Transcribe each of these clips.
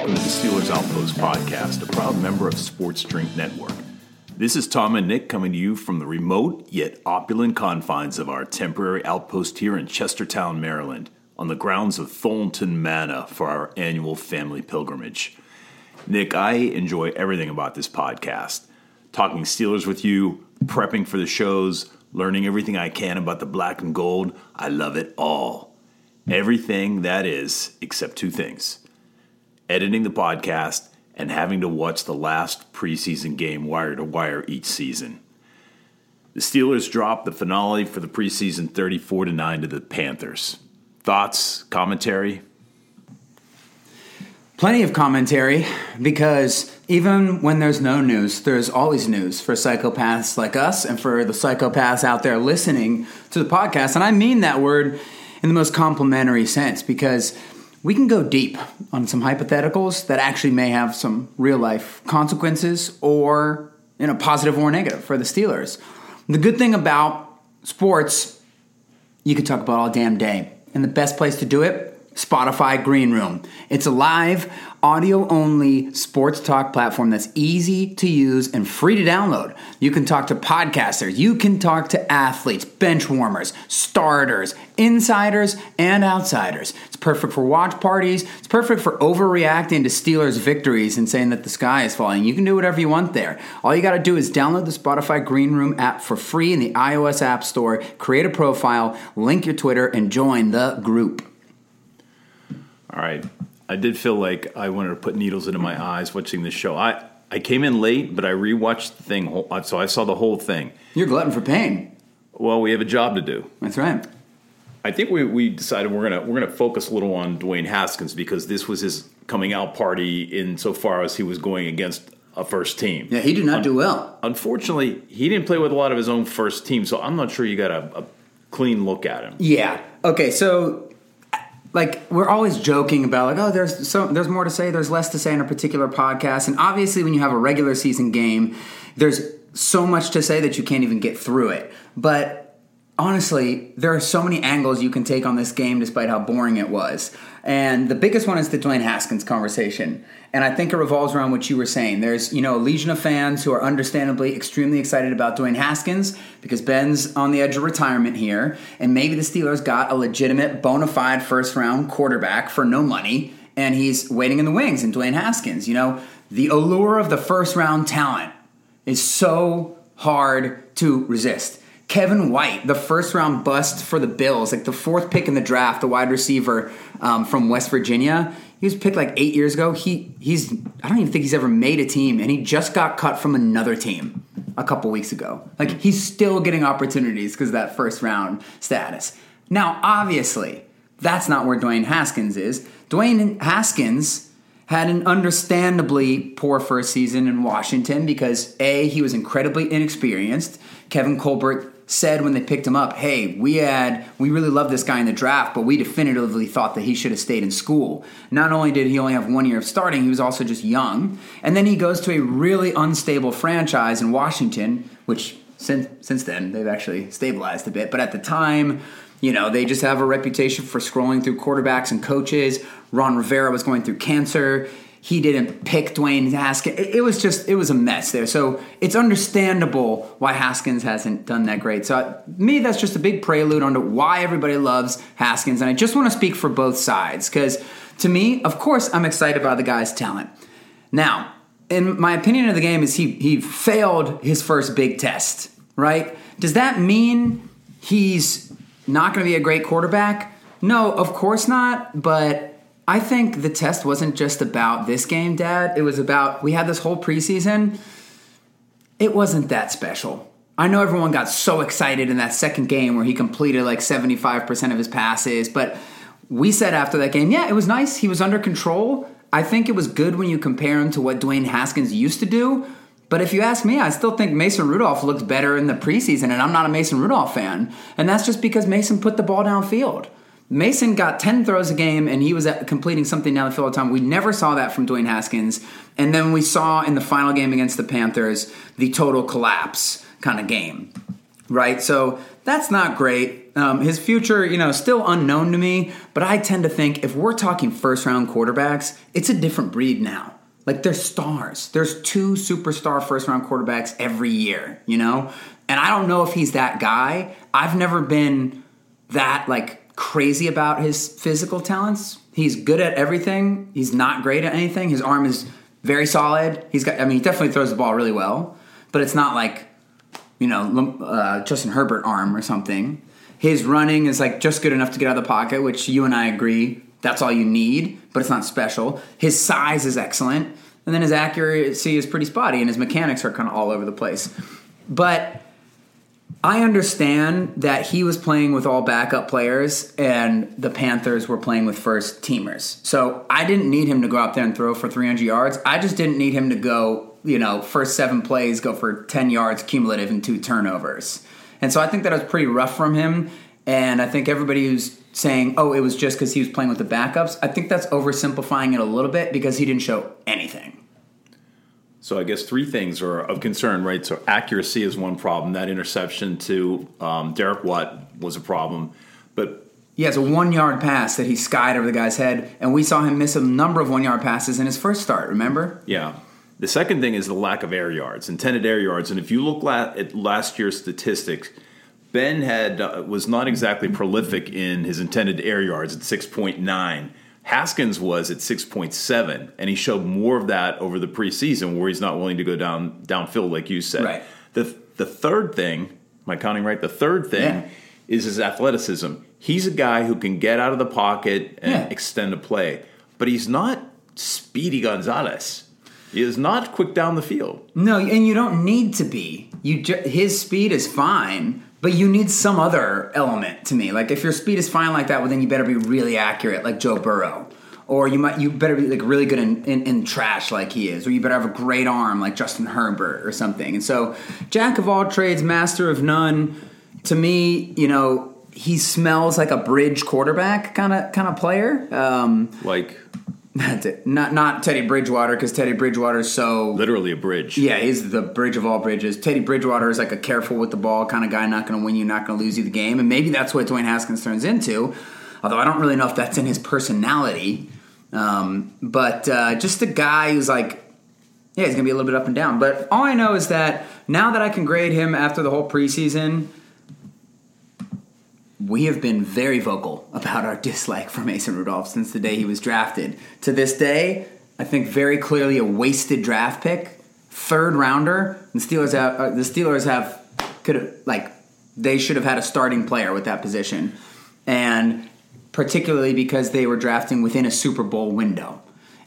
Welcome to the Steelers Outpost podcast, a proud member of Sports Drink Network. This is Tom and Nick coming to you from the remote yet opulent confines of our temporary outpost here in Chestertown, Maryland, on the grounds of Thornton Manor for our annual family pilgrimage. Nick, I enjoy everything about this podcast. Talking Steelers with you, prepping for the shows, learning everything I can about the black and gold. I love it all. Everything that is, except two things editing the podcast, and having to watch the last preseason game wire to wire each season. The Steelers dropped the finale for the preseason 34 to 9 to the Panthers. Thoughts, commentary? Plenty of commentary because even when there's no news, there's always news for psychopaths like us and for the psychopaths out there listening to the podcast. And I mean that word in the most complimentary sense because we can go deep on some hypotheticals that actually may have some real life consequences or you know positive or negative for the Steelers. The good thing about sports, you could talk about all damn day. And the best place to do it, Spotify Green Room. It's a live, audio only sports talk platform that's easy to use and free to download. You can talk to podcasters, you can talk to athletes, bench warmers, starters, insiders, and outsiders. It's perfect for watch parties. It's perfect for overreacting to Steelers victories and saying that the sky is falling. You can do whatever you want there. All you got to do is download the Spotify Green Room app for free in the iOS App Store, create a profile, link your Twitter, and join the group. All right. I did feel like I wanted to put needles into my eyes watching this show. I, I came in late, but I rewatched the thing, whole- so I saw the whole thing. You're glutton for pain. Well, we have a job to do. That's right. I think we, we decided we're gonna we're gonna focus a little on Dwayne Haskins because this was his coming out party insofar as he was going against a first team. Yeah, he did not do well. Unfortunately, he didn't play with a lot of his own first team, so I'm not sure you got a, a clean look at him. Yeah. Okay. So, like, we're always joking about like, oh, there's so there's more to say, there's less to say in a particular podcast, and obviously, when you have a regular season game, there's so much to say that you can't even get through it. But honestly, there are so many angles you can take on this game, despite how boring it was. And the biggest one is the Dwayne Haskins conversation. And I think it revolves around what you were saying. There's, you know, a legion of fans who are understandably extremely excited about Dwayne Haskins because Ben's on the edge of retirement here. And maybe the Steelers got a legitimate, bona fide first round quarterback for no money. And he's waiting in the wings in Dwayne Haskins. You know, the allure of the first round talent is so hard to resist. Kevin White, the first round bust for the Bills, like the fourth pick in the draft, the wide receiver um, from West Virginia. He was picked like eight years ago. He he's I don't even think he's ever made a team, and he just got cut from another team a couple weeks ago. Like he's still getting opportunities because that first round status. Now, obviously, that's not where Dwayne Haskins is. Dwayne Haskins had an understandably poor first season in Washington because A, he was incredibly inexperienced. Kevin Colbert said when they picked him up, hey, we had we really loved this guy in the draft, but we definitively thought that he should have stayed in school. Not only did he only have one year of starting, he was also just young. And then he goes to a really unstable franchise in Washington, which since since then they've actually stabilized a bit. But at the time, you know, they just have a reputation for scrolling through quarterbacks and coaches. Ron Rivera was going through cancer. He didn't pick Dwayne Haskins. It, it was just, it was a mess there. So it's understandable why Haskins hasn't done that great. So uh, me, that's just a big prelude onto why everybody loves Haskins. And I just want to speak for both sides because to me, of course, I'm excited about the guy's talent. Now, in my opinion of the game is he he failed his first big test, right? Does that mean he's not going to be a great quarterback? No, of course not, but I think the test wasn't just about this game, Dad. It was about we had this whole preseason it wasn't that special. I know everyone got so excited in that second game where he completed like 75% of his passes, but we said after that game, yeah, it was nice. He was under control. I think it was good when you compare him to what Dwayne Haskins used to do. But if you ask me, I still think Mason Rudolph looked better in the preseason, and I'm not a Mason Rudolph fan. And that's just because Mason put the ball downfield. Mason got 10 throws a game and he was completing something down the field all the time. We never saw that from Dwayne Haskins. And then we saw in the final game against the Panthers the total collapse kind of game, right? So that's not great. Um, his future, you know, still unknown to me, but I tend to think if we're talking first round quarterbacks, it's a different breed now. Like there's stars. There's two superstar first round quarterbacks every year, you know? And I don't know if he's that guy. I've never been that like crazy about his physical talents. He's good at everything. He's not great at anything. His arm is very solid. He's got. I mean, he definitely throws the ball really well, but it's not like you know uh, Justin Herbert arm or something. His running is like just good enough to get out of the pocket, which you and I agree that's all you need, but it's not special. His size is excellent, and then his accuracy is pretty spotty, and his mechanics are kind of all over the place. But I understand that he was playing with all backup players and the Panthers were playing with first teamers. So I didn't need him to go out there and throw for 300 yards. I just didn't need him to go, you know, first seven plays, go for 10 yards cumulative and two turnovers. And so I think that was pretty rough from him. And I think everybody who's saying, oh, it was just because he was playing with the backups, I think that's oversimplifying it a little bit because he didn't show anything. So I guess three things are of concern, right? So accuracy is one problem. That interception to um, Derek Watt was a problem, but he has a one yard pass that he skied over the guy's head, and we saw him miss a number of one yard passes in his first start. Remember? Yeah. The second thing is the lack of air yards, intended air yards, and if you look at last year's statistics, Ben had uh, was not exactly prolific in his intended air yards at six point nine. Haskins was at 6.7, and he showed more of that over the preseason where he's not willing to go down downfield, like you said. Right. The, the third thing, am I counting right? The third thing yeah. is his athleticism. He's a guy who can get out of the pocket and yeah. extend a play, but he's not Speedy Gonzalez. He is not quick down the field. No, and you don't need to be. You ju- his speed is fine, but you need some other element to me. Like if your speed is fine like that, well then you better be really accurate, like Joe Burrow. Or you might you better be like really good in, in, in, trash like he is, or you better have a great arm like Justin Herbert or something. And so, jack of all trades, master of none. To me, you know, he smells like a bridge quarterback kind of kind of player. Um, like not not Teddy Bridgewater because Teddy Bridgewater is so literally a bridge. Yeah, he's the bridge of all bridges. Teddy Bridgewater is like a careful with the ball kind of guy, not going to win you, not going to lose you the game, and maybe that's what Dwayne Haskins turns into. Although I don't really know if that's in his personality, um, but uh, just a guy who's like, yeah, he's going to be a little bit up and down. But all I know is that now that I can grade him after the whole preseason we have been very vocal about our dislike for Mason Rudolph since the day he was drafted. To this day, I think very clearly a wasted draft pick, third rounder. The Steelers have uh, the Steelers have could have like they should have had a starting player with that position, and particularly because they were drafting within a Super Bowl window.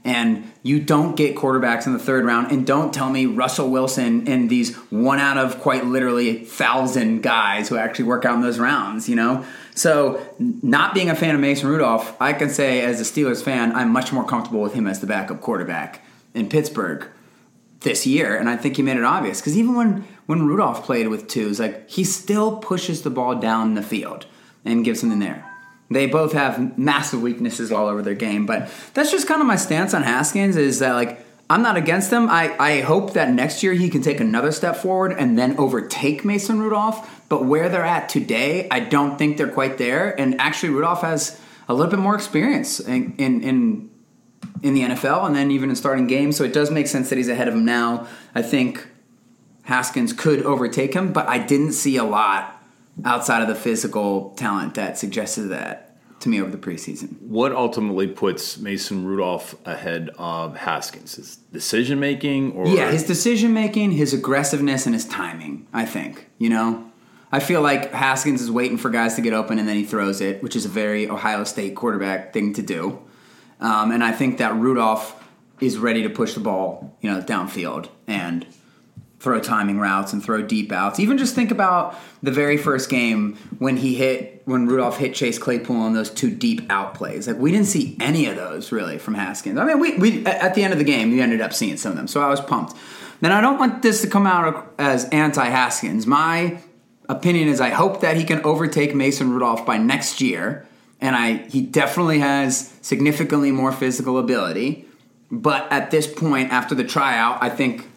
And you don't get quarterbacks in the third round, and don't tell me Russell Wilson and these one out of quite literally thousand guys who actually work out in those rounds, you know? So, not being a fan of Mason Rudolph, I can say as a Steelers fan, I'm much more comfortable with him as the backup quarterback in Pittsburgh this year, and I think he made it obvious because even when when Rudolph played with twos, like he still pushes the ball down the field and gives in there. They both have massive weaknesses all over their game, but that's just kind of my stance on Haskins. Is that like I'm not against him. I, I hope that next year he can take another step forward and then overtake Mason Rudolph. But where they're at today, I don't think they're quite there. And actually, Rudolph has a little bit more experience in in in, in the NFL and then even in starting games. So it does make sense that he's ahead of him now. I think Haskins could overtake him, but I didn't see a lot outside of the physical talent that suggested that to me over the preseason. What ultimately puts Mason Rudolph ahead of Haskins? His decision making, or yeah, his decision making, his aggressiveness, and his timing. I think you know. I feel like Haskins is waiting for guys to get open and then he throws it, which is a very Ohio State quarterback thing to do. Um, and I think that Rudolph is ready to push the ball, you know, downfield and throw timing routes and throw deep outs. Even just think about the very first game when he hit when Rudolph hit Chase Claypool on those two deep out plays. Like we didn't see any of those really from Haskins. I mean, we, we at the end of the game we ended up seeing some of them, so I was pumped. Then I don't want this to come out as anti Haskins. My opinion is I hope that he can overtake Mason Rudolph by next year, and I he definitely has significantly more physical ability. But at this point, after the tryout, I think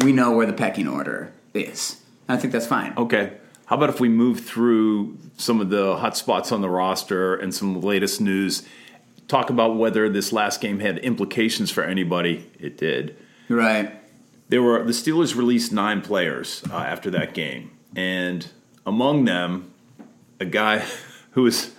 we know where the pecking order is. And I think that's fine. Okay. How about if we move through some of the hot spots on the roster and some latest news? Talk about whether this last game had implications for anybody. It did. Right. There were the Steelers released nine players uh, after that game, and among them, a guy who was,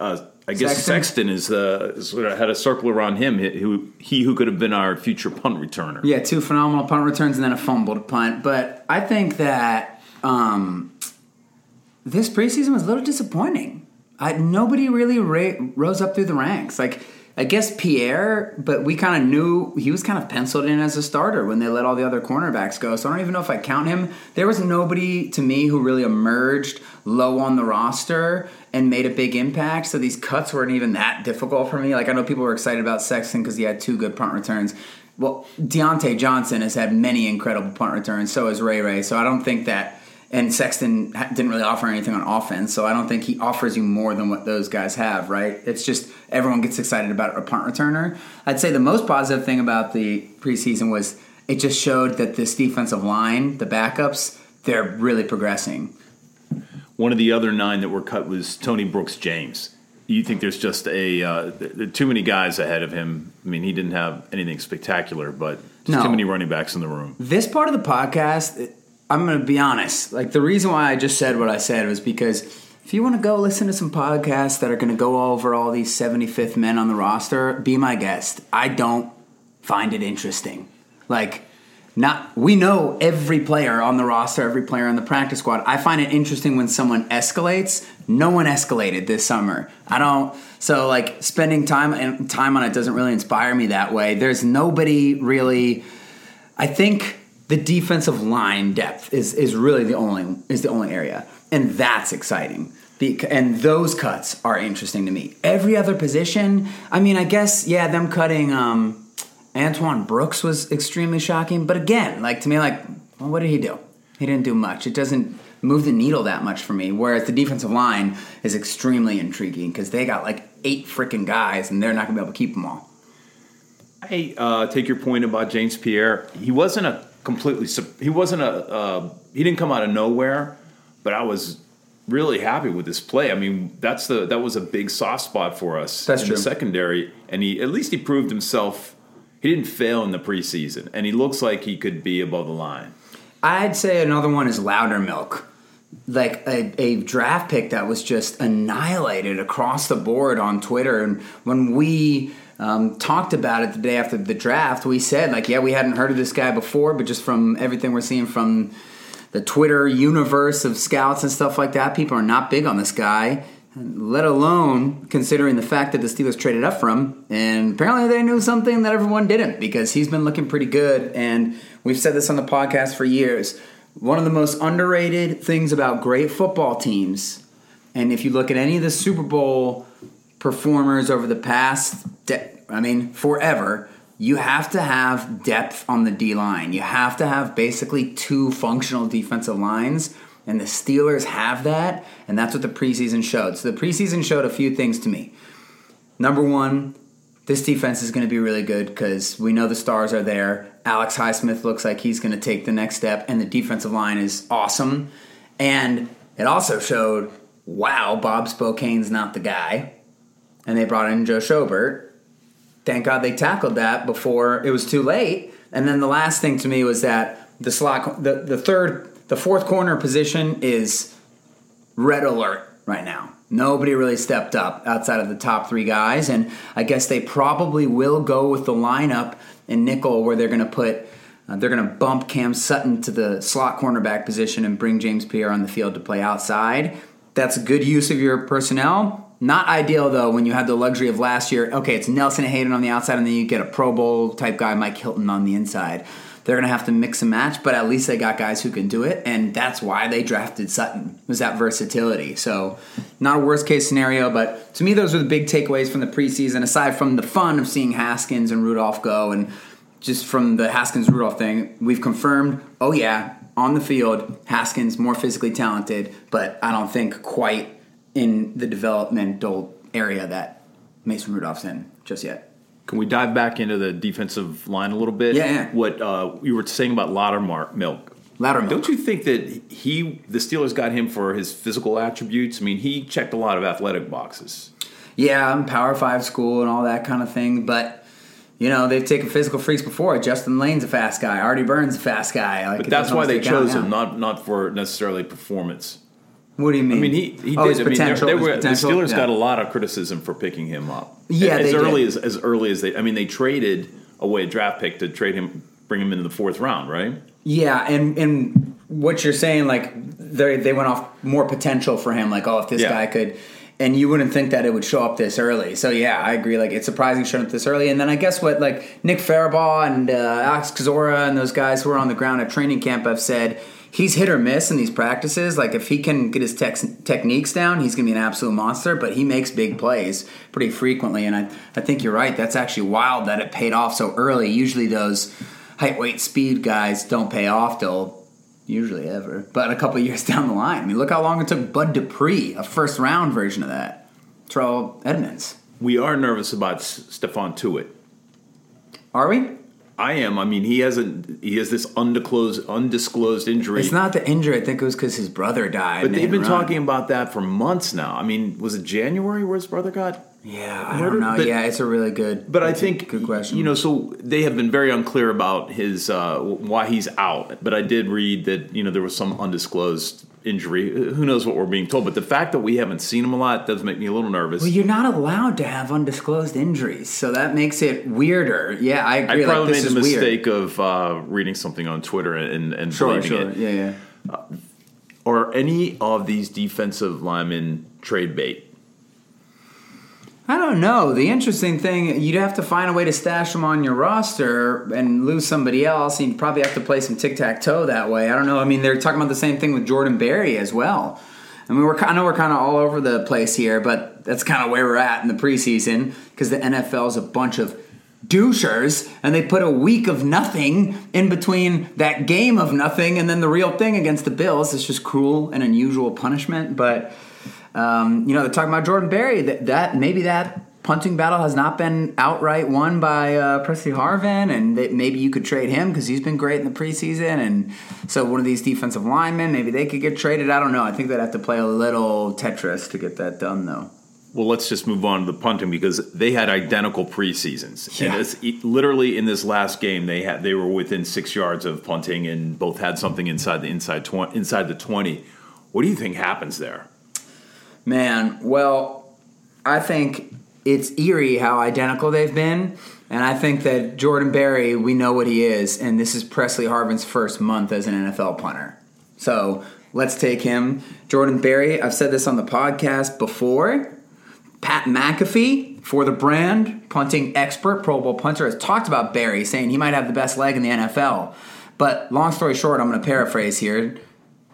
uh, I guess Sexton? Sexton, is, uh, sort of had a circle around him. He who, he who could have been our future punt returner. Yeah, two phenomenal punt returns and then a fumbled punt. But I think that um, this preseason was a little disappointing. I, nobody really ra- rose up through the ranks. Like I guess Pierre, but we kind of knew he was kind of penciled in as a starter when they let all the other cornerbacks go. So I don't even know if I count him. There was nobody to me who really emerged low on the roster and made a big impact. So these cuts weren't even that difficult for me. Like I know people were excited about Sexton because he had two good punt returns. Well, Diontae Johnson has had many incredible punt returns. So has Ray Ray. So I don't think that. And Sexton didn't really offer anything on offense, so I don't think he offers you more than what those guys have, right? It's just everyone gets excited about a punt returner. I'd say the most positive thing about the preseason was it just showed that this defensive line, the backups, they're really progressing. One of the other nine that were cut was Tony Brooks James. You think there's just a uh, too many guys ahead of him? I mean, he didn't have anything spectacular, but just No. too many running backs in the room. This part of the podcast, I'm going to be honest. Like the reason why I just said what I said was because if you want to go listen to some podcasts that are going to go over all these 75th men on the roster, be my guest. I don't find it interesting. Like not we know every player on the roster, every player on the practice squad. I find it interesting when someone escalates. No one escalated this summer. I don't so like spending time and time on it doesn't really inspire me that way. There's nobody really I think the defensive line depth is is really the only is the only area, and that's exciting. And those cuts are interesting to me. Every other position, I mean, I guess yeah, them cutting um, Antoine Brooks was extremely shocking. But again, like to me, like well, what did he do? He didn't do much. It doesn't move the needle that much for me. Whereas the defensive line is extremely intriguing because they got like eight freaking guys, and they're not gonna be able to keep them all. I uh, take your point about James Pierre. He wasn't a completely. He wasn't a. Uh, he didn't come out of nowhere, but I was really happy with his play. I mean, that's the that was a big soft spot for us That's in true. the secondary, and he at least he proved himself. He didn't fail in the preseason, and he looks like he could be above the line. I'd say another one is Loudermilk. Like a, a draft pick that was just annihilated across the board on Twitter. And when we um, talked about it the day after the draft, we said, like, yeah, we hadn't heard of this guy before, but just from everything we're seeing from the Twitter universe of scouts and stuff like that, people are not big on this guy, let alone considering the fact that the Steelers traded up for him. And apparently they knew something that everyone didn't because he's been looking pretty good. And we've said this on the podcast for years. One of the most underrated things about great football teams, and if you look at any of the Super Bowl performers over the past, de- I mean, forever, you have to have depth on the D line. You have to have basically two functional defensive lines, and the Steelers have that, and that's what the preseason showed. So the preseason showed a few things to me. Number one, this defense is going to be really good because we know the stars are there. Alex Highsmith looks like he's going to take the next step, and the defensive line is awesome. And it also showed, wow, Bob Spillane's not the guy. And they brought in Joe Schobert. Thank God they tackled that before it was too late. And then the last thing to me was that the slot, the, the third, the fourth corner position is red alert right now. Nobody really stepped up outside of the top three guys, and I guess they probably will go with the lineup in nickel where they're going to put. Uh, they're going to bump Cam Sutton to the slot cornerback position and bring James Pierre on the field to play outside. That's a good use of your personnel. Not ideal though when you had the luxury of last year. Okay, it's Nelson Haden on the outside, and then you get a Pro Bowl type guy, Mike Hilton on the inside. They're going to have to mix and match, but at least they got guys who can do it, and that's why they drafted Sutton was that versatility. So, not a worst case scenario, but to me, those are the big takeaways from the preseason. Aside from the fun of seeing Haskins and Rudolph go, and just from the Haskins Rudolph thing, we've confirmed. Oh yeah, on the field, Haskins more physically talented, but I don't think quite in the developmental area that Mason Rudolph's in just yet. Can we dive back into the defensive line a little bit? Yeah, yeah. What uh, you were saying about Loudermilk. Milk. Loudermilk. Don't you think that he, the Steelers, got him for his physical attributes? I mean, he checked a lot of athletic boxes. Yeah, I'm Power Five school and all that kind of thing, but you know they've taken physical freaks before. Justin Layne's a fast guy. Artie Burns a fast guy. Like, But that's why they chose him, not not for necessarily performance. What do you mean? I mean, he he oh, did. I mean, there- there were, the? Steelers Yeah. got a lot of criticism for picking him up. Yeah, as they early did. as as early as they. I mean, they traded away a draft pick to trade him, bring him into the fourth round, right? Yeah, and and what you're saying, like they they went off more potential for him. Like, oh, if this Yeah. guy could, and you wouldn't think that it would show up this early. So yeah, I agree. Like, it's surprising showing up this early. And then I guess what like Nick Farabaugh and uh, Alex Kozora and those guys who are on the ground at training camp have said. He's hit or miss in these practices. Like if he can get his tex- techniques down, he's gonna be an absolute monster. But he makes big plays pretty frequently, and I, I think you're right. That's actually wild that it paid off so early. Usually those height, weight, speed guys don't pay off till usually ever, but a couple of years down the line. I mean, look how long it took Bud Dupree, a first round version of that. Terrell Edmunds. We are nervous about S- Stephon Tuitt. Are we? I am. I mean, he hasn't. he has this undisclosed undisclosed injury. It's not the injury. I think it was because his brother died. but they they've been run. talking about that for months now. I mean, was it January where his brother got? Yeah, I Murdered? don't know. But- yeah, it's a really good. But I think good question. You know, so they have been very unclear about his uh, why he's out. But I did read that you know there was some undisclosed injury. Who knows what we're being told? But the fact that we haven't seen him a lot does make me a little nervous. Well, you're not allowed to have undisclosed injuries, so that makes it weirder. Yeah, I I probably like, made the weird. mistake of uh, reading something on Twitter and, and Sure, believing sure. it. Yeah, yeah. Are any of these defensive linemen trade bait? I don't know. The interesting thing, you'd have to find a way to stash them on your roster and lose somebody else. And you'd probably have to play some tic tac toe that way. I don't know. I mean, they're talking about the same thing with Jordan Berry as well. I mean, we're I know we're kind of all over the place here, but that's kind of where we're at in the preseason because the NFL is a bunch of douchers, and they put a week of nothing in between that game of nothing and then the real thing against the Bills. It's just cruel and unusual punishment, but. Um, you know, they're talking about Jordan Berry. That, that maybe that punting battle has not been outright won by uh, Pressley Harvin, and that maybe you could trade him because he's been great in the preseason. And so one of these defensive linemen, maybe they could get traded. I don't know. I think they'd have to play a little Tetris to get that done, though. Well, let's just move on to the punting because they had identical preseasons, Yeah. and it's, it- literally in this last game they had they were within six yards of punting, and both had something inside the inside inside the twenty. What do you think happens there? Man, well, I think it's eerie how identical they've been. And I think that Jordan Berry, we know what he is, and this is Pressley Harvin's first month as an NFL punter. So let's take him. Jordan Berry, I've said this on the podcast before. Pat McAfee for the brand, punting expert, Pro Bowl punter, has talked about Berry, saying he might have the best leg in the NFL. But long story short, I'm going to paraphrase here.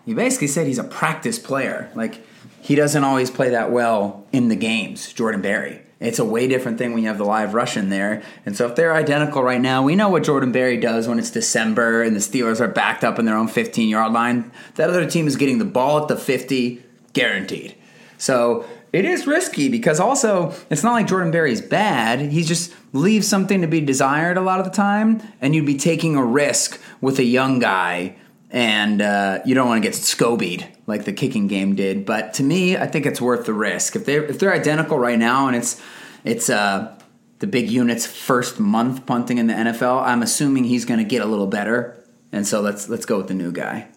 He basically said he's a practice player. Like, he doesn't always play that well in the games, Jordan Berry. It's a way different thing when you have the live Russian there. And so if they're identical right now, we know what Jordan Berry does when it's December and the Steelers are backed up in their own 15 yard line. That other team is getting the ball at the 50, guaranteed. So it is risky because also it's not like Jordan Berry's bad. He just leaves something to be desired a lot of the time, and you'd be taking a risk with a young guy, and uh, you don't want to get scobied like the kicking game did. But to me, I think it's worth the risk. If they're if they're identical right now, and it's it's uh, the big unit's first month punting in the NFL, I'm assuming he's going to get a little better, and so let's let's go with the new guy.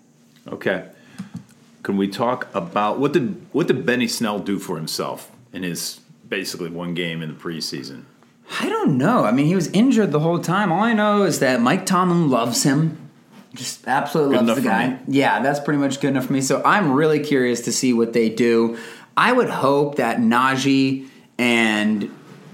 Okay, can we talk about what did what did Benny Snell do for himself in his basically one game in the preseason? I don't know. I mean, he was injured the whole time. All I know is that Mike Tomlin loves him. Just absolutely Good loves the guy. Yeah, that's pretty much good enough for me. So I'm really curious to see what they do. I would hope that Najee and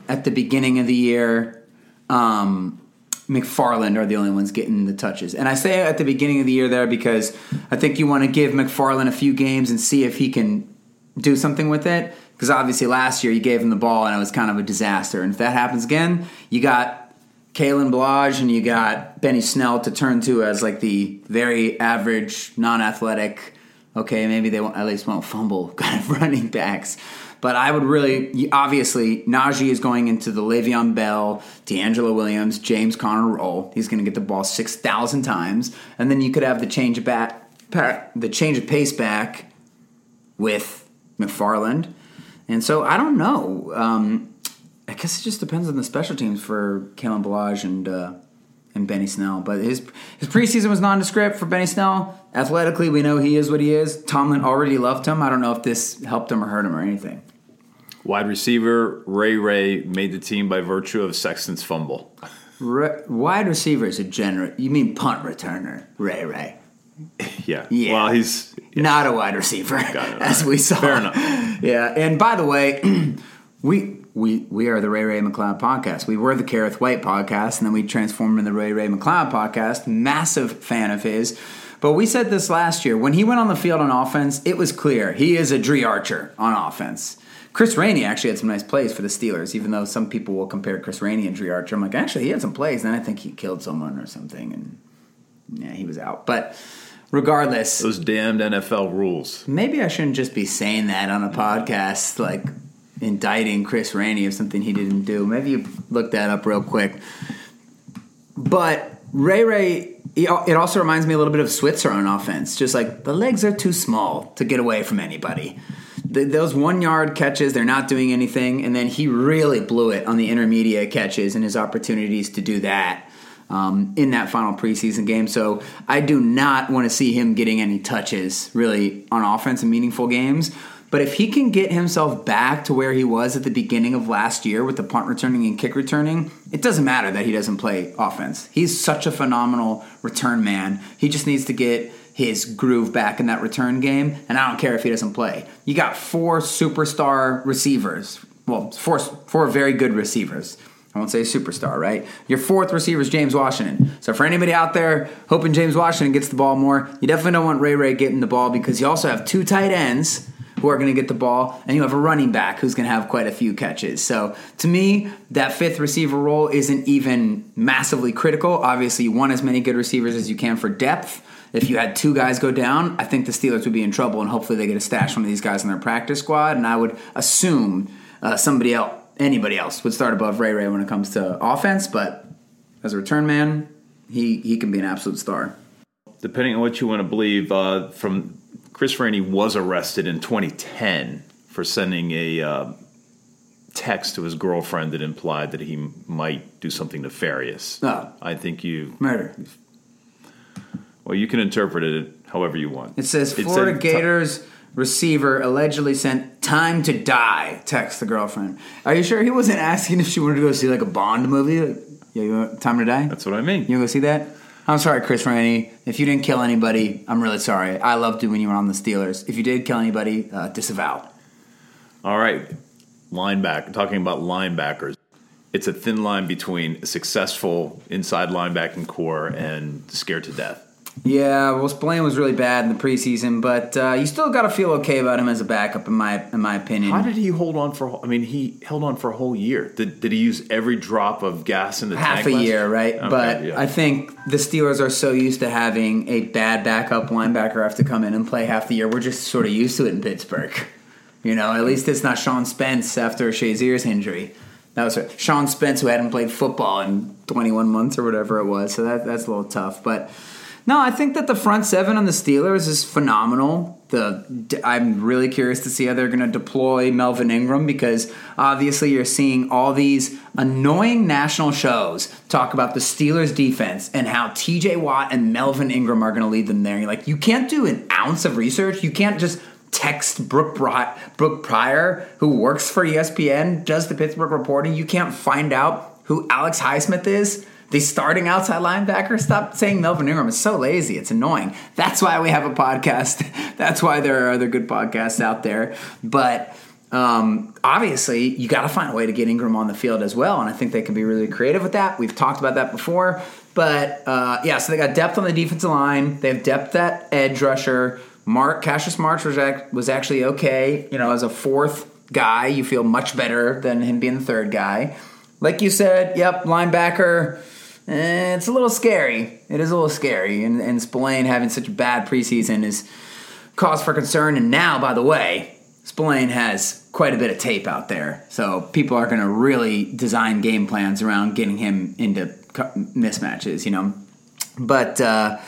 at the beginning of the year, um, McFarland are the only ones getting the touches. And I say at the beginning of the year there because I think you want to give McFarland a few games and see if he can do something with it. Because obviously last year you gave him the ball and it was kind of a disaster. And if that happens again, you got Kalen Ballage and you got Benny Snell to turn to as like the very average, non-athletic. Okay, maybe they won't, at least won't fumble kind of running backs. But I would really, obviously, Najee is going into the Le'Veon Bell, DeAngelo Williams, James Conner role. He's going to get the ball six thousand times, and then you could have the change of back, the change of pace back with McFarland. And so I don't know. Um, I guess it just depends on the special teams for Kalen Ballage and uh, and Benny Snell. But his his preseason was nondescript for Benny Snell. Athletically, we know he is what he is. Tomlin already loved him. I don't know if this helped him or hurt him or anything. Wide receiver Ray Ray made the team by virtue of Sexton's fumble. Re- wide receiver is a general. You mean punt returner, Ray Ray? Yeah. Yeah. Well, he's Not a wide receiver, it. as we saw. Fair enough. Yeah, and by the way, we we we are the Ray Ray McCloud podcast. We were the Kareth White podcast, and then we transformed into the Ray Ray McCloud podcast. Massive fan of his. But we said this last year when he went on the field on offense, it was clear he is a Dri Archer on offense. Chris Rainey actually had some nice plays for the Steelers, even though some people will compare Chris Rainey and Dri Archer. I'm like, actually, he had some plays. Then I think he killed someone or something, and yeah, he was out. But regardless, those damned NFL rules. maybe I shouldn't just be saying that on a podcast, like indicting Chris Rainey of something he didn't do. Maybe you look that up real quick. But Ray Ray, it also reminds me a little bit of Switzer on offense. Just like the legs are too small to get away from anybody. The, those one yard catches, they're not doing anything. And then he really blew it on the intermediate catches and his opportunities to do that um, in that final preseason game. So I do not want to see him getting any touches really on offense in meaningful games. But if he can get himself back to where he was at the beginning of last year with the punt returning and kick returning, it doesn't matter that he doesn't play offense. He's such a phenomenal return man. He just needs to get his groove back in that return game, and I don't care if he doesn't play. You got four superstar receivers. Well, four, four very good receivers. I won't say superstar, right? Your fourth receiver is James Washington. So for anybody out there hoping James Washington gets the ball more, you definitely don't want Ray Ray getting the ball because you also have two tight ends who are going to get the ball, and you have a running back who's going to have quite a few catches. So to me, that fifth receiver role isn't even massively critical. Obviously, you want as many good receivers as you can for depth. If you had two guys go down, I think the Steelers would be in trouble, and hopefully they get a stash one of these guys in their practice squad. And I would assume uh, somebody else, anybody else, would start above Ray Ray when it comes to offense. But as a return man, he he can be an absolute star. Depending on what you want to believe, uh, from Chris Rainey was arrested in 2010 for sending a uh, text to his girlfriend that implied that he might do something nefarious. Oh. I think you Murder. well, you can interpret it however you want. It says It Florida Gators receiver allegedly sent "time to die" text the girlfriend. Are you sure he wasn't asking if she wanted to go see like a Bond movie? Like, yeah, you want time to die? That's what I mean. You want to go see that? I'm sorry, Chris Rainey. If you didn't kill anybody, I'm really sorry. I loved you when you were on the Steelers. If you did kill anybody, uh, disavow. All right, linebacker. Talking about linebackers, it's a thin line between a successful inside linebacking core and scared to death. Yeah, well, Spillane was really bad in the preseason, but uh, you still got to feel okay about him as a backup, in my in my opinion. How did he hold on for? I mean, he held on for a whole year. Did, did he use every drop of gas in the half tank a last- year, right? Okay, but yeah. I think the Steelers are so used to having a bad backup linebacker have to come in and play half the year. We're just sort of used to it in Pittsburgh. You know, at least it's not Sean Spence after Shazier's injury. That was Sean Spence who hadn't played football in 21 months or whatever it was. So that that's a little tough, but. No, I think that the front seven on the Steelers is phenomenal. The I'm really curious to see how they're going to deploy Melvin Ingram because obviously you're seeing all these annoying national shows talk about the Steelers defense and how TJ Watt and Melvin Ingram are going to lead them there. You're like, you can't do an ounce of research. You can't just text Brooke, Bry- Brooke Pryor, who works for ESPN, does the Pittsburgh reporting. You can't find out who Alex Highsmith is the starting outside linebacker. Stop saying Melvin Ingram. is so lazy. It's annoying. That's why we have a podcast. That's why there are other good podcasts out there. But Um, obviously, you got to find a way to get Ingram on the field as well, and I think they can be really creative with that. We've talked about that before, but uh, yeah, so they got depth on the defensive line. They have depth at edge rusher. Mark Cassius Marsh was ac- was actually okay. You know, as a fourth guy, you feel much better than him being the third guy. Like you said, yep, linebacker. Eh, it's a little scary. It is a little scary, and, and Spillane having such a bad preseason is cause for concern. And now, by the way, Spillane has quite a bit of tape out there, so people are going to really design game plans around getting him into mismatches. You know, but. Uh,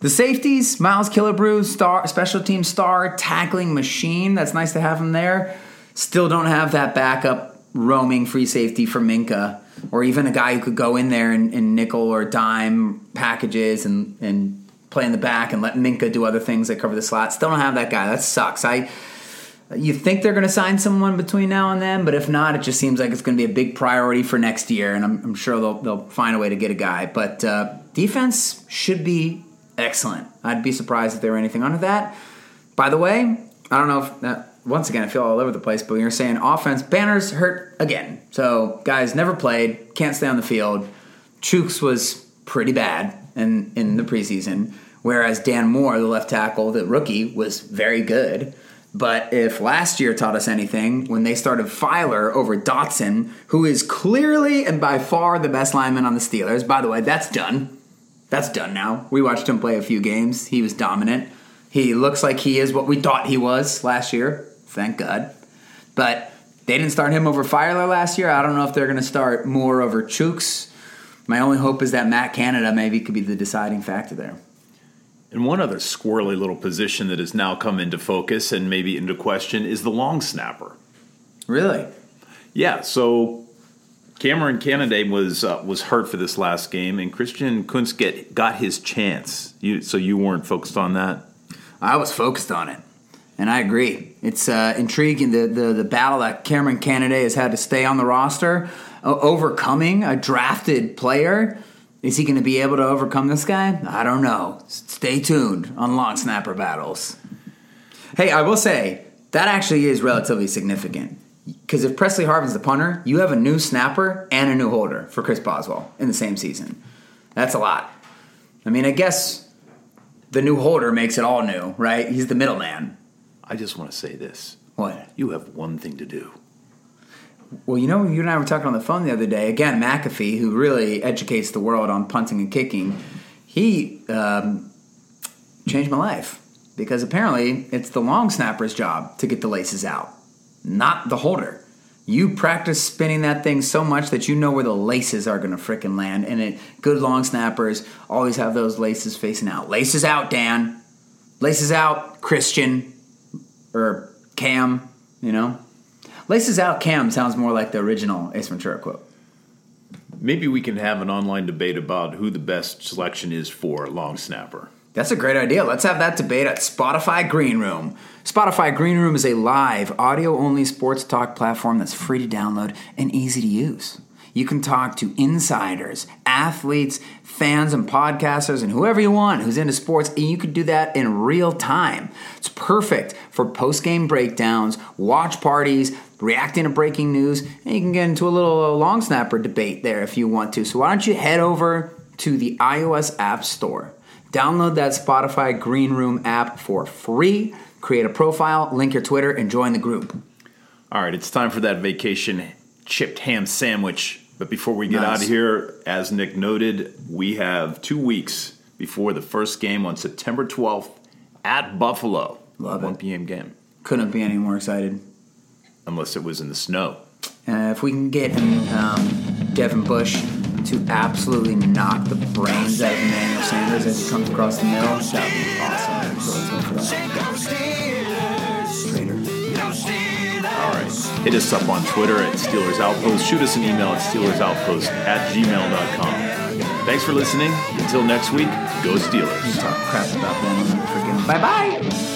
the safeties, Miles Killebrew, star, special team star, tackling machine. That's nice to have him there. Still don't have that backup roaming free safety for Minkah, or even a guy who could go in there in, in nickel or dime packages and and play in the back and let Minkah do other things that cover the slot. Still don't have that guy. That sucks. I. You think they're going to sign someone between now and then, but if not, it just seems like it's going to be a big priority for next year, and I'm, I'm sure they'll, they'll find a way to get a guy. But uh, defense should be excellent. I'd be surprised if they were anything under that. By the way, I don't know if that, once again I feel all over the place, but you're saying offense, Banner's hurt again. So guys never played, can't stay on the field. Chuks was pretty bad in in the preseason, whereas Dan Moore, the left tackle, the rookie, was very good. But if last year taught us anything, when they started Feiler over Dotson, who is clearly and by far the best lineman on the Steelers, by the way, that's done. That's done now. We watched him play a few games. He was dominant. He looks like he is what we thought he was last year. Thank God. But they didn't start him over Feiler last year. I don't know if they're going to start Moore over Chuks. My only hope is that Matt Canada maybe could be the deciding factor there. And one other squirrely little position that has now come into focus and maybe into question is the long snapper. Really? Yeah, so Kameron Canaday was uh, was hurt for this last game, and Christian Kuntz get got his chance. You, so you weren't focused on that. I was focused on it, and I agree. It's uh, intriguing the, the the battle that Kameron Canaday has had to stay on the roster, o- overcoming a drafted player. Is he going to be able to overcome this guy? I don't know. Stay tuned on long snapper battles. Hey, I will say that actually is relatively significant because if Pressley Harvin's the punter, you have a new snapper and a new holder for Chris Boswell in the same season. That's a lot. I mean, I guess the new holder makes it all new, right? He's the middleman. I just want to say this: What? you have one thing to do. Well, you know, you and I were talking on the phone the other day. Again, McAfee, who really educates the world on punting and kicking, he um, changed my life because apparently it's the long snapper's job to get the laces out, not the holder. You practice spinning that thing so much that you know where the laces are going to frickin' land, and it good long snappers always have those laces facing out. Laces out, Dan. Laces out, Christian or Cam. You know. Laces out Cam sounds more like the original Ace Ventura quote. Maybe we can have an online debate about who the best selection is for long snapper. That's a great idea. Let's have that debate at Spotify Green Room. Spotify Green Room is a live, audio only sports talk platform that's free to download and easy to use. You can talk to insiders, athletes, fans, and podcasters, and whoever you want who's into sports, and you can do that in real time. It's perfect for post game breakdowns, watch parties, reacting to breaking news, and you can get into a little long snapper debate there if you want to. So, why don't you head over to the iOS App Store? Download that Spotify Green Room app for free. Create a profile, link your Twitter, and join the group. All right, it's time for that vacation chipped ham sandwich. But before we get Nice. out of here, as Nick noted, we have two weeks before the first game on September 12th at Buffalo. Love 1 it. p.m. game, Couldn't be any more excited. unless it was in the snow. Uh, if we can get um, Devin Bush to absolutely knock the brains out of Emmanuel Sanders as he comes across the middle, that would be awesome. Hit us up on Twitter at Steelers Outpost. Shoot us an email at SteelersOutpost at gmail.com. Thanks for listening. Until next week, go Steelers. Talk crap about them bye bye.